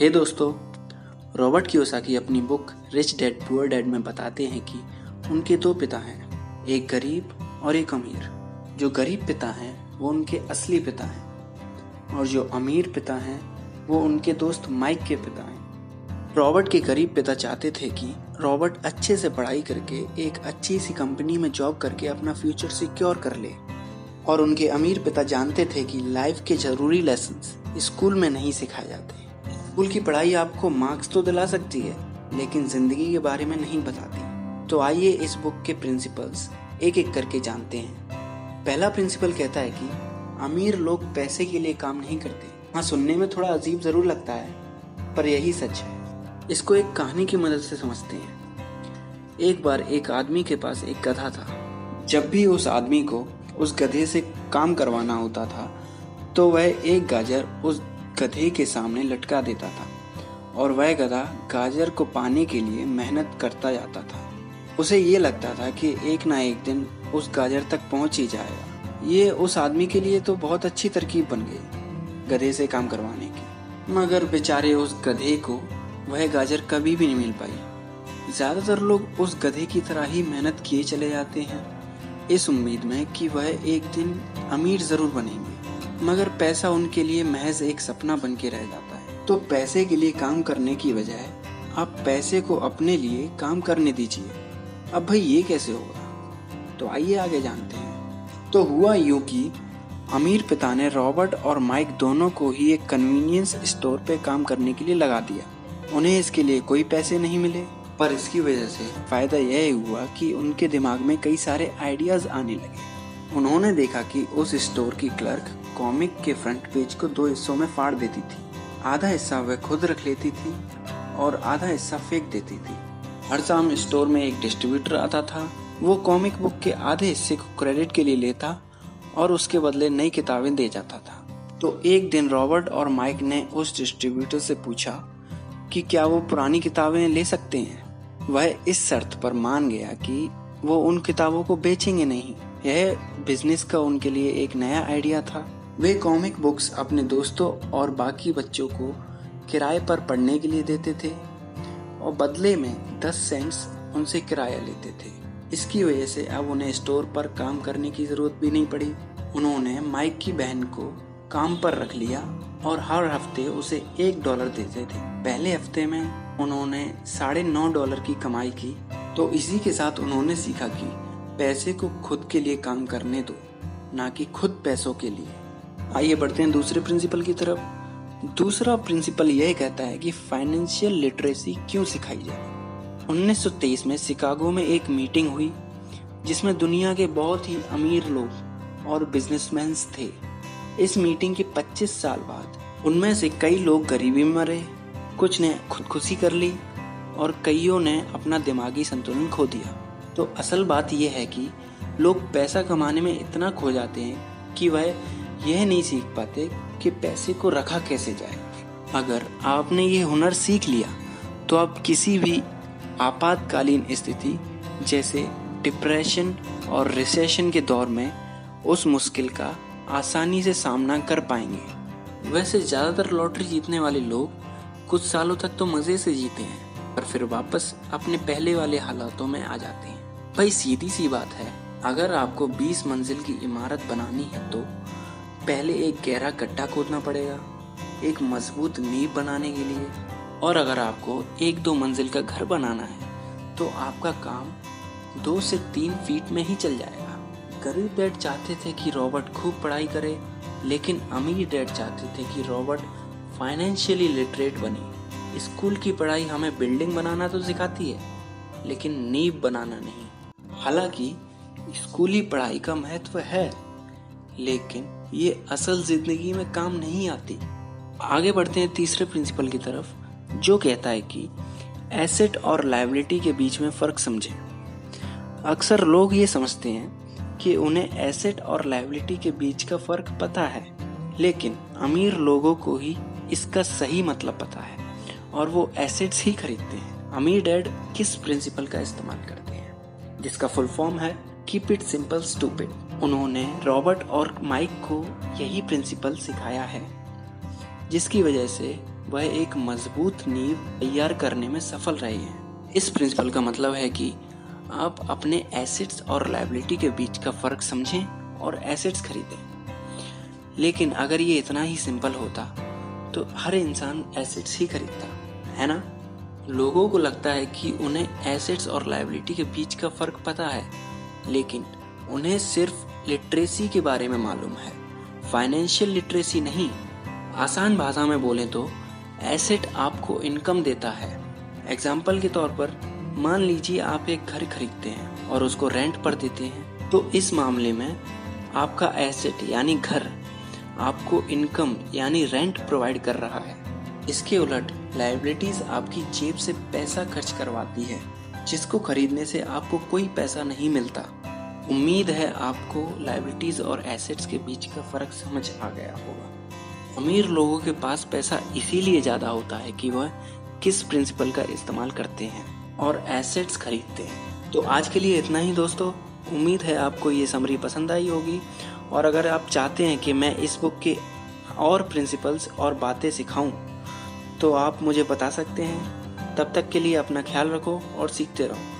हे दोस्तों, Robert Kiyosaki अपनी book Rich Dad Poor Dad में बताते हैं कि उनके दो पिता हैं, एक गरीब और एक अमीर। जो गरीब पिता हैं, वो उनके असली पिता हैं, और जो अमीर पिता हैं, वो उनके दोस्त माइक के पिता हैं। रॉबर्ट के गरीब पिता चाहते थे कि रॉबर्ट अच्छे से पढ़ाई करके एक अच्छी सी कंपनी में जॉब करके अपना फ्यूचर सिक्योर कर ले। और उनके अमीर पिता जानते थे कि लाइफ के ज़रूरी लेसन स्कूल में नहीं सिखाए जाते। स्कूल की पढ़ाई आपको मार्क्स तो दिला सकती है, लेकिन ज़िंदगी के बारे में नहीं बताती। तो आइए इस बुक के प्रिंसिपल्स एक एक करके जानते हैं। पहला प्रिंसिपल कहता है कि, अमीर लोग पैसे के लिए काम नहीं करते। हाँ सुनने में थोड़ा अजीब ज़रूर लगता है, पर यही सच है। इसको एक कहानी की मदद से समझते हैं। एक बार एक आदमी के पास एक गधा था। जब भी उस आदमी को उस गधे से काम करवाना होता था तो वह एक गाजर उस गधे के सामने लटका देता था, और वह गधा गाजर को पाने के लिए मेहनत करता जाता था। उसे ये लगता था कि एक ना एक दिन उस गाजर तक पहुँच ही जाएगा। ये उस आदमी के लिए तो बहुत अच्छी तरकीब बन गई, गधे से काम करवाने की। मगर बेचारे उस गधे को वह गाजर कभी भी नहीं मिल पाई। ज़्यादातर लोग उस गधे की तरह ही मेहनत किए चले जाते हैं। इस उम्मीद में कि वह एक दिन अमीर ज़रूर बनेंगे। मगर पैसा उनके लिए महज एक सपना बन के रह जाता है। तो पैसे के लिए काम करने की बजाय आप पैसे को अपने लिए काम करने दीजिए। अब भाई ये कैसे होगा? तो आइए आगे जानते हैं। तो हुआ यूँ कि अमीर पिता ने रॉबर्ट और माइक दोनों को ही एक कन्वीनियंस स्टोर पे काम करने के लिए लगा दिया। उन्हें इसके लिए कोई पैसे नहीं मिले। पर इसकी वजह से फ़ायदा यह हुआ कि उनके दिमाग में कई सारे आइडियाज़ आने लगे। उन्होंने देखा कि उस स्टोर की क्लर्क कॉमिक के फ्रंट पेज को दो हिस्सों में फाड़ देती थी। आधा हिस्सा वह खुद रख लेती थी और आधा हिस्सा फेंक देती थी। हर शाम स्टोर में एक डिस्ट्रीब्यूटर आता था। वो कॉमिक बुक के आधे हिस्से को क्रेडिट के लिए लेता और उसके बदले नई किताबें दे जाता था। तो एक दिन रॉबर्ट और माइक ने उस डिस्ट्रीब्यूटर से पूछा कि क्या वो पुरानी किताबें ले सकते हैं? वह इस शर्त पर मान गया कि वो उन किताबों को बेचेंगे नहीं। यह बिज़नेस का उनके लिए एक नया आइडिया था। वे कॉमिक बुक्स अपने दोस्तों और बाकी बच्चों को किराए पर पढ़ने के लिए देते थे और बदले में 10 सेंट्स उनसे किराया लेते थे। इसकी वजह से अब उन्हें स्टोर पर काम करने की ज़रूरत भी नहीं पड़ी। उन्होंने माइक की बहन को काम पर रख लिया और हर हफ़्ते उसे एक डॉलर देते थे। पहले हफ़्ते में उन्होंने साढ़े नौ डॉलर की कमाई की तो इसी के साथ उन्होंने सीखा कि पैसे को खुद के लिए काम करने दो, ना कि खुद पैसों के लिए। आइए बढ़ते हैं दूसरे प्रिंसिपल की तरफ़। दूसरा प्रिंसिपल यह कहता है कि फाइनेंशियल लिटरेसी क्यों सिखाई जाए? 1923 में शिकागो में एक मीटिंग हुई, जिसमें दुनिया के बहुत ही अमीर लोग और बिजनेसमैन थे। इस मीटिंग के 25 साल बाद उनमें से कई लोग गरीबी में मरे कुछ ने खुदकुशी कर ली और कईयों ने अपना दिमागी संतुलन खो दिया। तो असल बात यह है कि लोग पैसा कमाने में इतना खो जाते हैं कि वह यह नहीं सीख पाते कि पैसे को रखा कैसे जाए। अगर आपने ये हुनर सीख लिया तो आप किसी भी आपातकालीन स्थिति, जैसे डिप्रेशन और रिसेशन के दौर में, उस मुश्किल का आसानी से सामना कर पाएँगे। वैसे ज़्यादातर लॉटरी जीतने वाले लोग कुछ सालों तक तो मज़े से जीते हैं, पर फिर वापस अपने पहले वाले हालातों में आ जाते हैं। भाई, सीधी सी बात है, अगर आपको 20 मंजिल की इमारत बनानी है तो पहले एक गहरा गड्ढा खोदना पड़ेगा, एक मज़बूत नींव बनाने के लिए। और अगर आपको एक दो मंजिल का घर बनाना है तो आपका काम दो से तीन फीट में ही चल जाएगा। गरीब डैड चाहते थे कि रॉबर्ट खूब पढ़ाई करे, लेकिन अमीर डैड चाहते थे कि रॉबर्ट फाइनेंशियली लिटरेट बने। स्कूल की पढ़ाई हमें बिल्डिंग बनाना तो सिखाती है, लेकिन नींव बनाना नहीं। हालाँकि स्कूली पढ़ाई का महत्व है। लेकिन ये असल ज़िंदगी में काम नहीं आती। आगे बढ़ते हैं तीसरे प्रिंसिपल की तरफ़, जो कहता है कि एसेट और लाइबिलिटी के बीच में फ़र्क समझें। अक्सर लोग ये समझते हैं कि उन्हें एसेट और लाइबिलिटी के बीच का फ़र्क पता है, लेकिन अमीर लोगों को ही इसका सही मतलब पता है, और वो एसेट्स ही खरीदते हैं। अमीर डैड किस प्रिंसिपल का इस्तेमाल करते हैं? जिसका फुल फॉर्म है कीप इट सिंपल स्टूपिड उन्होंने रॉबर्ट और माइक को यही प्रिंसिपल सिखाया है, जिसकी वजह से वह एक मज़बूत नींव तैयार करने में सफल रहे हैं। इस प्रिंसिपल का मतलब है कि आप अपने एसेट्स और लाइबिलिटी के बीच का फ़र्क समझें और एसेट्स खरीदें। लेकिन अगर ये इतना ही सिंपल होता तो हर इंसान एसेट्स ही खरीदता, है ना? लोगों को लगता है कि उन्हें एसेट्स और लाइबिलिटी के बीच का फ़र्क पता है, लेकिन उन्हें सिर्फ़ लिटरेसी के बारे में मालूम है। फाइनेंशियल लिटरेसी नहीं। आसान भाषा में बोलें तो एसेट आपको इनकम देता है। एग्ज़ाम्पल के तौर पर, मान लीजिए आप एक घर खरीदते हैं और उसको रेंट पर देते हैं। तो इस मामले में आपका एसेट यानी घर आपको इनकम यानी रेंट प्रोवाइड कर रहा है। इसके उलट लाइबिलिटीज आपकी जेब से पैसा खर्च करवाती है, जिसको खरीदने से आपको कोई पैसा नहीं मिलता। उम्मीद है आपको लाइबिलिटीज और एसेट्स के बीच का फ़र्क समझ आ गया होगा। अमीर लोगों के पास पैसा इसीलिए ज़्यादा होता है कि वह किस प्रिंसिपल का इस्तेमाल करते हैं और एसेट्स खरीदते हैं। तो आज के लिए इतना ही दोस्तों। उम्मीद है आपको ये समरी पसंद आई होगी। और अगर आप चाहते हैं कि मैं इस बुक के और प्रिंसिपल्स और बातें सिखाऊं तो आप मुझे बता सकते हैं। तब तक के लिए अपना ख्याल रखो और सीखते रहो।